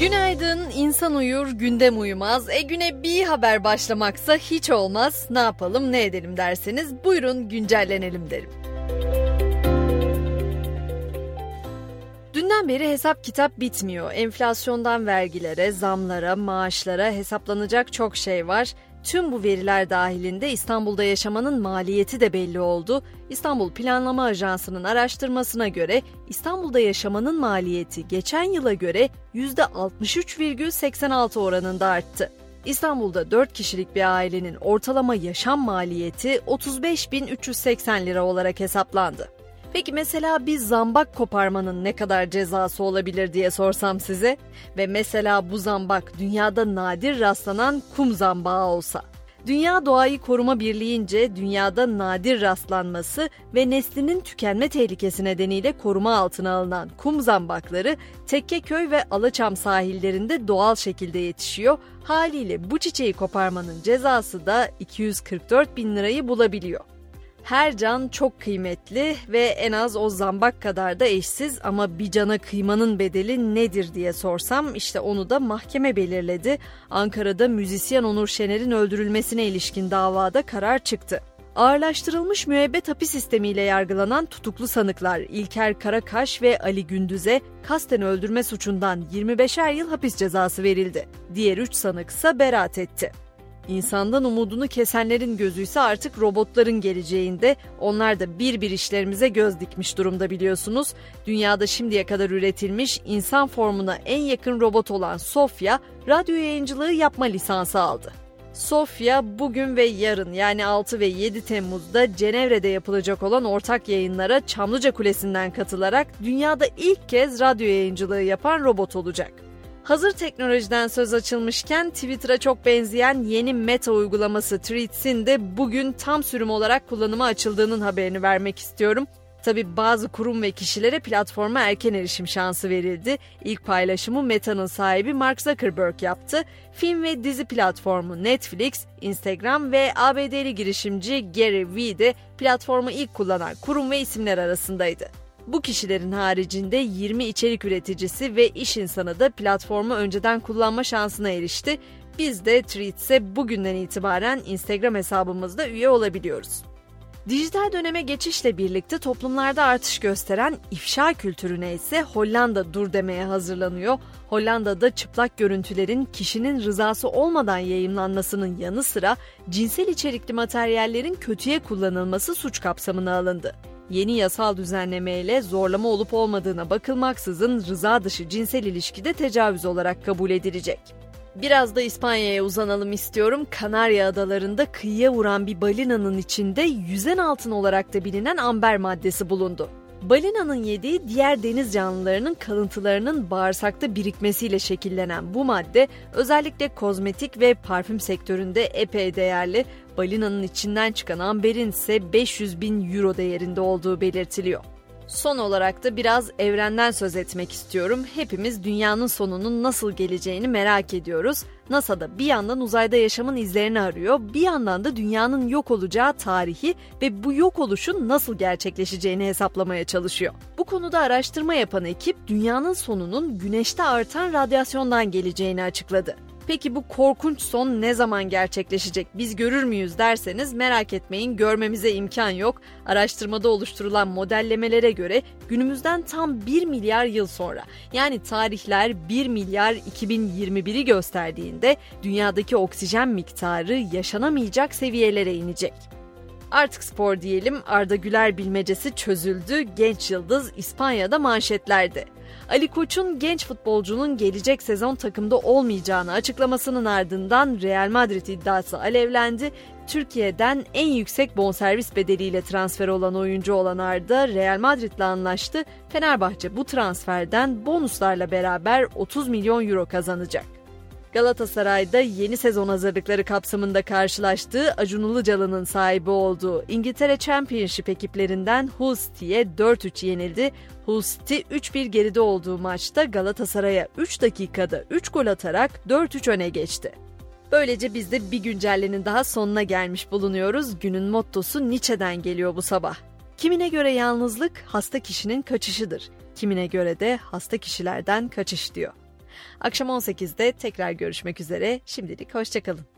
Günaydın, insan uyur, gündem uyumaz. E güne bir haber başlamaksa hiç olmaz. Ne yapalım, ne edelim derseniz buyurun güncellenelim derim. Dünden beri hesap kitap bitmiyor. Enflasyondan vergilere, zamlara, maaşlara hesaplanacak çok şey var. Tüm bu veriler dahilinde İstanbul'da yaşamanın maliyeti de belli oldu. İstanbul Planlama Ajansı'nın araştırmasına göre İstanbul'da yaşamanın maliyeti geçen yıla göre %63,86 oranında arttı. İstanbul'da 4 kişilik bir ailenin ortalama yaşam maliyeti 35.380 lira olarak hesaplandı. Peki mesela bir zambak koparmanın ne kadar cezası olabilir diye sorsam size ve mesela bu zambak dünyada nadir rastlanan kum zambağı olsa. Dünya Doğayı Koruma Birliği'nce dünyada nadir rastlanması ve neslinin tükenme tehlikesi nedeniyle koruma altına alınan kum zambakları Tekkeköy ve Alaçam sahillerinde doğal şekilde yetişiyor. Haliyle bu çiçeği koparmanın cezası da 244 bin lirayı bulabiliyor. Her can çok kıymetli ve en az o zambak kadar da eşsiz ama bir cana kıymanın bedeli nedir diye sorsam işte onu da mahkeme belirledi. Ankara'da müzisyen Onur Şener'in öldürülmesine ilişkin davada karar çıktı. Ağırlaştırılmış müebbet hapis sistemiyle yargılanan tutuklu sanıklar İlker Karakaş ve Ali Gündüz'e kasten öldürme suçundan 25'er yıl hapis cezası verildi. Diğer 3 sanık ise beraat etti. İnsandan umudunu kesenlerin gözü ise artık robotların geleceğinde. Onlar da bir bir işlerimize göz dikmiş durumda biliyorsunuz. Dünyada şimdiye kadar üretilmiş insan formuna en yakın robot olan Sofia, radyo yayıncılığı yapma lisansı aldı. Sofya bugün ve yarın yani 6 ve 7 Temmuz'da Cenevre'de yapılacak olan ortak yayınlara Çamlıca Kulesi'nden katılarak dünyada ilk kez radyo yayıncılığı yapan robot olacak. Hazır teknolojiden söz açılmışken Twitter'a çok benzeyen yeni Meta uygulaması Threads'in de bugün tam sürüm olarak kullanıma açıldığının haberini vermek istiyorum. Tabi bazı kurum ve kişilere platforma erken erişim şansı verildi. İlk paylaşımı Meta'nın sahibi Mark Zuckerberg yaptı. Film ve dizi platformu Netflix, Instagram ve ABD'li girişimci Gary Vee de platformu ilk kullanan kurum ve isimler arasındaydı. Bu kişilerin haricinde 20 içerik üreticisi ve iş insanı da platformu önceden kullanma şansına erişti. Biz de Treats'e bugünden itibaren Instagram hesabımızda üye olabiliyoruz. Dijital döneme geçişle birlikte toplumlarda artış gösteren ifşa kültürüne ise Hollanda dur demeye hazırlanıyor. Hollanda'da çıplak görüntülerin kişinin rızası olmadan yayınlanmasının yanı sıra cinsel içerikli materyallerin kötüye kullanılması suç kapsamına alındı. Yeni yasal düzenlemeyle zorlama olup olmadığına bakılmaksızın rıza dışı cinsel ilişkide tecavüz olarak kabul edilecek. Biraz da İspanya'ya uzanalım istiyorum. Kanarya Adaları'nda kıyıya vuran bir balinanın içinde yüzen altın olarak da bilinen amber maddesi bulundu. Balinanın yediği diğer deniz canlılarının kalıntılarının bağırsakta birikmesiyle şekillenen bu madde özellikle kozmetik ve parfüm sektöründe epey değerli. Balinanın içinden çıkan amberin ise 500 bin euro değerinde olduğu belirtiliyor. Son olarak da biraz evrenden söz etmek istiyorum. Hepimiz dünyanın sonunun nasıl geleceğini merak ediyoruz. NASA da bir yandan uzayda yaşamın izlerini arıyor, bir yandan da dünyanın yok olacağı tarihi ve bu yok oluşun nasıl gerçekleşeceğini hesaplamaya çalışıyor. Bu konuda araştırma yapan ekip dünyanın sonunun güneşte artan radyasyondan geleceğini açıkladı. Peki bu korkunç son ne zaman gerçekleşecek biz görür müyüz derseniz merak etmeyin görmemize imkan yok. Araştırmada oluşturulan modellemelere göre günümüzden tam 1 milyar yıl sonra yani tarihler 1 milyar 2021'i gösterdiğinde dünyadaki oksijen miktarı yaşanamayacak seviyelere inecek. Artık spor diyelim Arda Güler bilmecesi çözüldü. Genç yıldız İspanya'da manşetlerde. Ali Koç'un genç futbolcunun gelecek sezon takımda olmayacağını açıklamasının ardından Real Madrid iddiası alevlendi. Türkiye'den en yüksek bonservis bedeliyle transfer olan oyuncu olan Arda Real Madrid'le anlaştı. Fenerbahçe bu transferden bonuslarla beraber 30 milyon euro kazanacak. Galatasaray'da yeni sezon hazırlıkları kapsamında karşılaştığı Acun Ilıcalı'nın sahibi olduğu İngiltere Championship ekiplerinden Hull City'ye 4-3 yenildi. Hull City 3-1 geride olduğu maçta Galatasaray'a 3 dakikada 3 gol atarak 4-3 öne geçti. Böylece biz de bir güncellenin daha sonuna gelmiş bulunuyoruz. Günün mottosu Nietzsche'den geliyor bu sabah. Kimine göre yalnızlık hasta kişinin kaçışıdır. Kimine göre de hasta kişilerden kaçış diyor. Akşam 18'de tekrar görüşmek üzere. Şimdilik hoşçakalın.